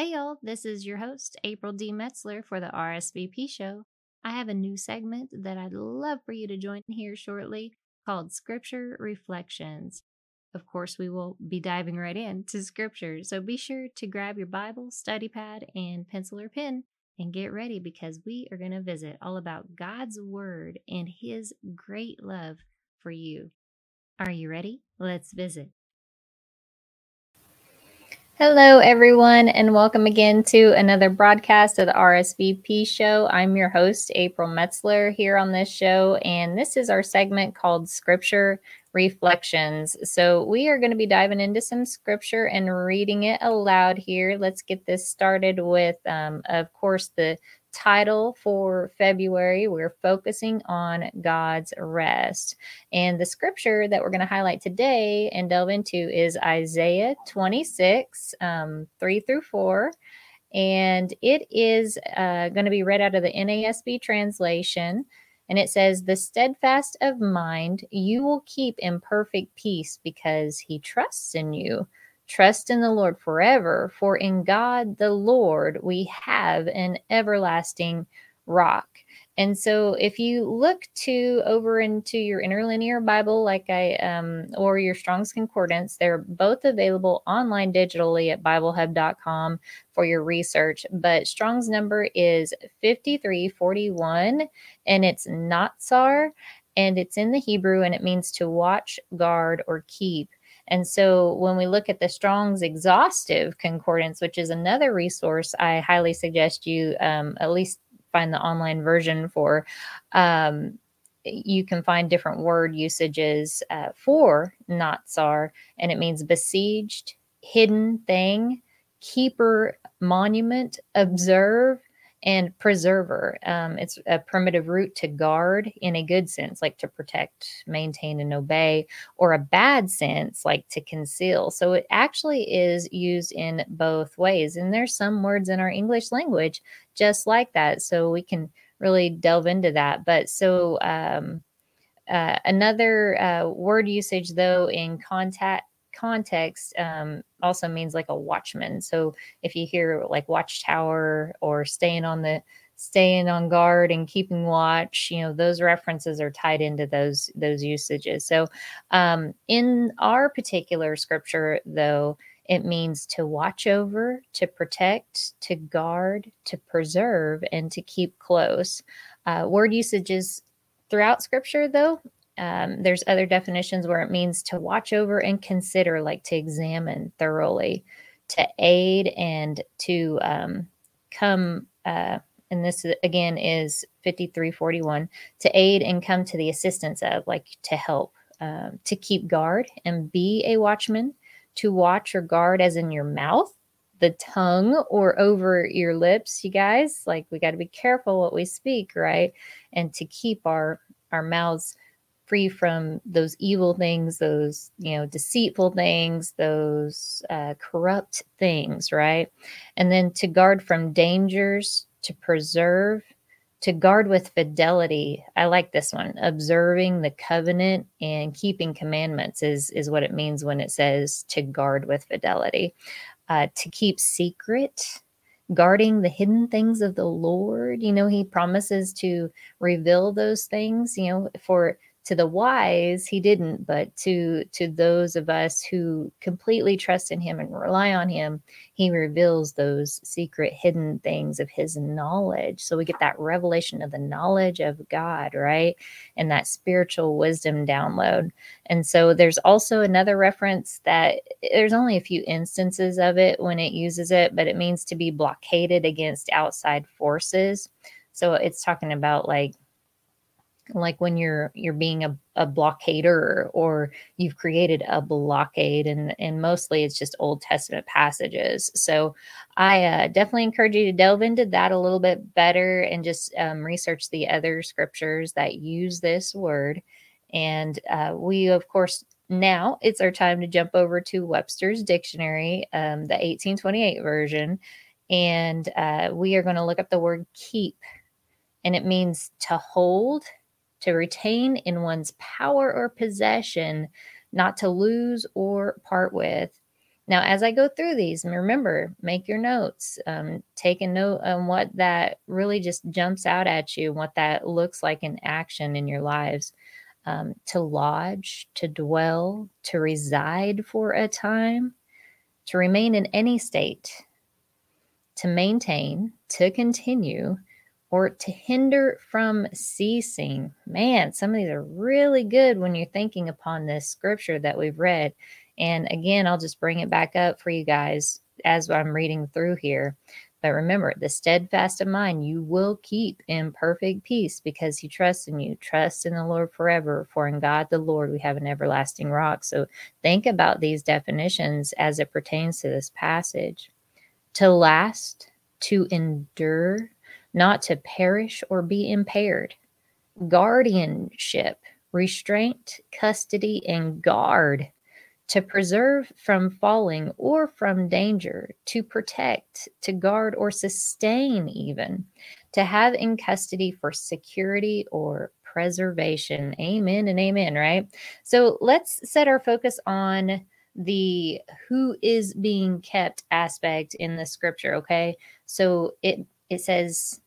Hey y'all, this is your host, April D. Metzler for the RSVP show. I have a new segment that I'd love for you to join here shortly called Scripture Reflections. Of course, we will be diving right into Scripture, so be sure to grab your Bible, study pad, and pencil or pen and get ready because we are going to visit all about God's Word and His great love for you. Are you ready? Let's visit. Hello, everyone, and welcome again to another broadcast of the RSVP show. I'm your host, April Metzler, here on this show, and this is our segment called Scripture Reflections. So, we are going to be diving into some scripture and reading it aloud here. Let's get this started with, um, of course, the title for February, we're focusing on God's rest. And the scripture that we're going to highlight today and delve into is Isaiah 26, um, 3 through 4. And it is uh, going to be read out of the NASB translation. And it says, The steadfast of mind you will keep in perfect peace because he trusts in you. Trust in the Lord forever, for in God the Lord we have an everlasting rock. And so if you look to over into your interlinear Bible, like I um, or your Strong's Concordance, they're both available online digitally at BibleHub.com for your research. But Strong's number is 5341 and it's Natsar and it's in the Hebrew and it means to watch, guard, or keep. And so when we look at the Strong's Exhaustive Concordance, which is another resource I highly suggest you um, at least find the online version for, um, you can find different word usages uh, for Natsar, and it means besieged, hidden thing, keeper, monument, observe, and preserver. Um, it's a primitive root to guard in a good sense, like to protect, maintain, and obey, or a bad sense, like to conceal. So it actually is used in both ways. And there's some words in our English language just like that. So we can really delve into that. But so, um, uh, another uh, word usage, though, in contact context um, also means like a watchman. So if you hear like watchtower or staying on the staying on guard and keeping watch, you know, those references are tied into those those usages. So um, in our particular scripture, though, it means to watch over, to protect, to guard, to preserve, and to keep close. Uh, word usages throughout scripture, though, um, there's other definitions where it means to watch over and consider, like to examine thoroughly, to aid and to um, come. Uh, and this again is 5341 to aid and come to the assistance of, like to help, um, to keep guard and be a watchman, to watch or guard as in your mouth, the tongue, or over your lips. You guys, like we got to be careful what we speak, right? And to keep our our mouths free from those evil things, those, you know, deceitful things, those uh, corrupt things, right? And then to guard from dangers, to preserve, to guard with fidelity. I like this one. Observing the covenant and keeping commandments is, is what it means when it says to guard with fidelity. Uh, to keep secret, guarding the hidden things of the Lord. You know, He promises to reveal those things, you know, for to the wise he didn't but to to those of us who completely trust in him and rely on him he reveals those secret hidden things of his knowledge. So we get that revelation of the knowledge of god right? And that spiritual wisdom download. And so there's also another reference that there's only a few instances of it when it uses it but it means to be blockaded against outside forces. So it's talking about like like when you're you're being a, a blockader or you've created a blockade and and mostly it's just old testament passages. So i uh, definitely encourage you to delve into that a little bit better and just um, research the other scriptures that use this word. And uh, we of course now it's our time to jump over to webster's dictionary um, the 1828 version. And uh, we are going to look up the word keep and it means to hold to retain in one's power or possession, not to lose or part with. Now, as I go through these, remember, make your notes. Um, take a note on what that really just jumps out at you, what that looks like in action in your lives. Um, to lodge, to dwell, to reside for a time, to remain in any state, to maintain, to continue, or to hinder from ceasing. Man, some of these are really good when you're thinking upon this scripture that we've read. And again, I'll just bring it back up for you guys as I'm reading through here. But remember, the steadfast of mind you will keep in perfect peace because he trusts in you. Trust in the Lord forever, for in God the Lord we have an everlasting rock. So think about these definitions as it pertains to this passage. To last, to endure, not to perish or be impaired. Guardianship, restraint, custody, and guard to preserve from falling or from danger, to protect, to guard or sustain, even to have in custody for security or preservation. Amen and amen, right? So let's set our focus on the who is being kept aspect in the scripture, okay? So it it says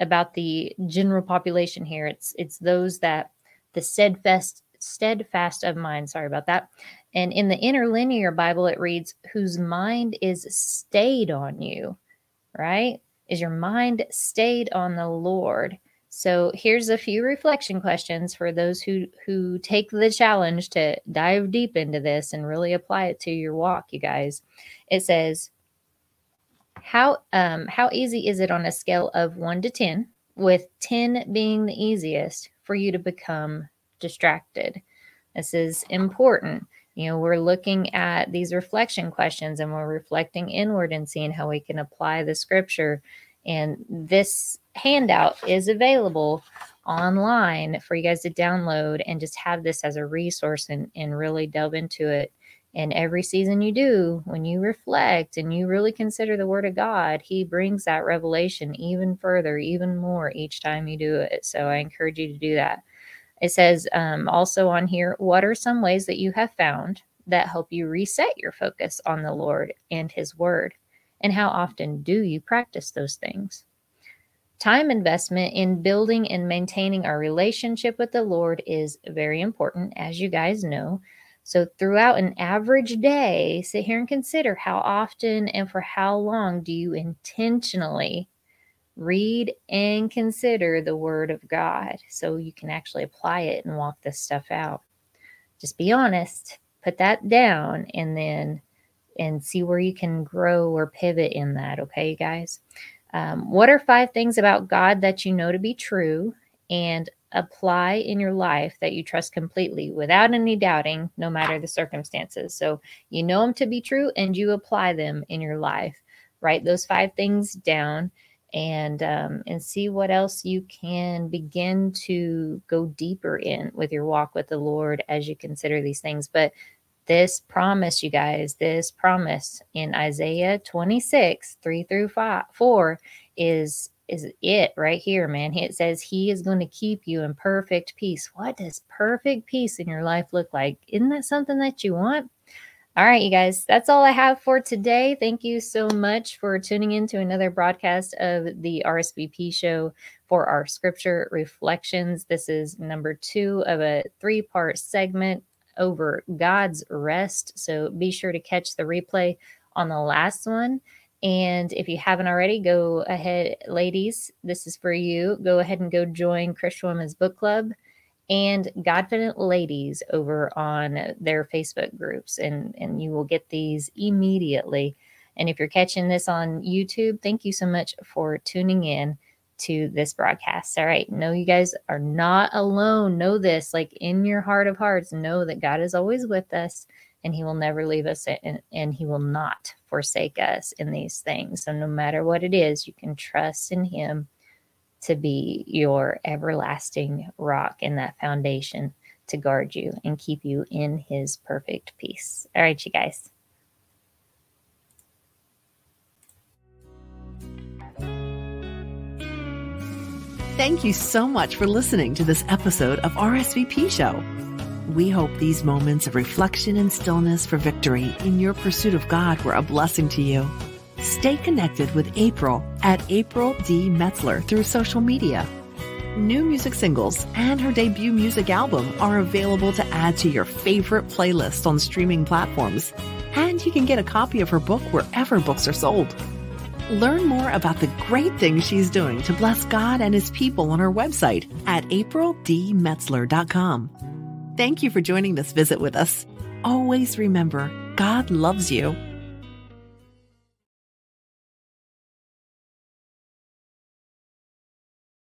about the general population here. It's it's those that the steadfast steadfast of mind. Sorry about that. And in the interlinear Bible, it reads, "Whose mind is stayed on you." Right? Is your mind stayed on the Lord? So here's a few reflection questions for those who who take the challenge to dive deep into this and really apply it to your walk, you guys. It says, how um how easy is it on a scale of 1 to 10 with 10 being the easiest for you to become distracted? This is important. You know we're looking at these reflection questions and we're reflecting inward and seeing how we can apply the scripture. And this handout is available online for you guys to download and just have this as a resource and, and really delve into it and every season you do, when you reflect and you really consider the Word of God, He brings that revelation even further, even more each time you do it. So I encourage you to do that. It says um, also on here, what are some ways that you have found that help you reset your focus on the Lord and His Word? And how often do you practice those things? Time investment in building and maintaining our relationship with the Lord is very important, as you guys know. So, throughout an average day, sit here and consider how often and for how long do you intentionally read and consider the Word of God so you can actually apply it and walk this stuff out. Just be honest, put that down, and then and see where you can grow or pivot in that. Okay, you guys. Um, what are five things about God that you know to be true? And apply in your life that you trust completely without any doubting, no matter the circumstances. So you know them to be true and you apply them in your life. Write those five things down and um, and see what else you can begin to go deeper in with your walk with the Lord as you consider these things. But this promise, you guys, this promise in Isaiah 26, 3 through 5, 4 is is it right here, man. It says he is going to keep you in perfect peace. What does perfect peace in your life look like? Isn't that something that you want? All right, you guys, that's all I have for today. Thank you so much for tuning in to another broadcast of the RSVP show for our scripture reflections. This is number two of a three part segment over God's rest. So be sure to catch the replay on the last one. And if you haven't already, go ahead, ladies, this is for you. Go ahead and go join Christian Women's Book Club and Godfident Ladies over on their Facebook groups, and, and you will get these immediately. And if you're catching this on YouTube, thank you so much for tuning in to this broadcast. All right. Know you guys are not alone. Know this, like in your heart of hearts, know that God is always with us and he will never leave us and, and he will not forsake us in these things. So no matter what it is, you can trust in him to be your everlasting rock and that foundation to guard you and keep you in his perfect peace. All right, you guys. Thank you so much for listening to this episode of RSVP Show. We hope these moments of reflection and stillness for victory in your pursuit of God were a blessing to you. Stay connected with April at April D. Metzler through social media. New music singles and her debut music album are available to add to your favorite playlist on streaming platforms. And you can get a copy of her book wherever books are sold. Learn more about the great things she's doing to bless God and his people on her website at aprildmetzler.com. Thank you for joining this visit with us. Always remember, God loves you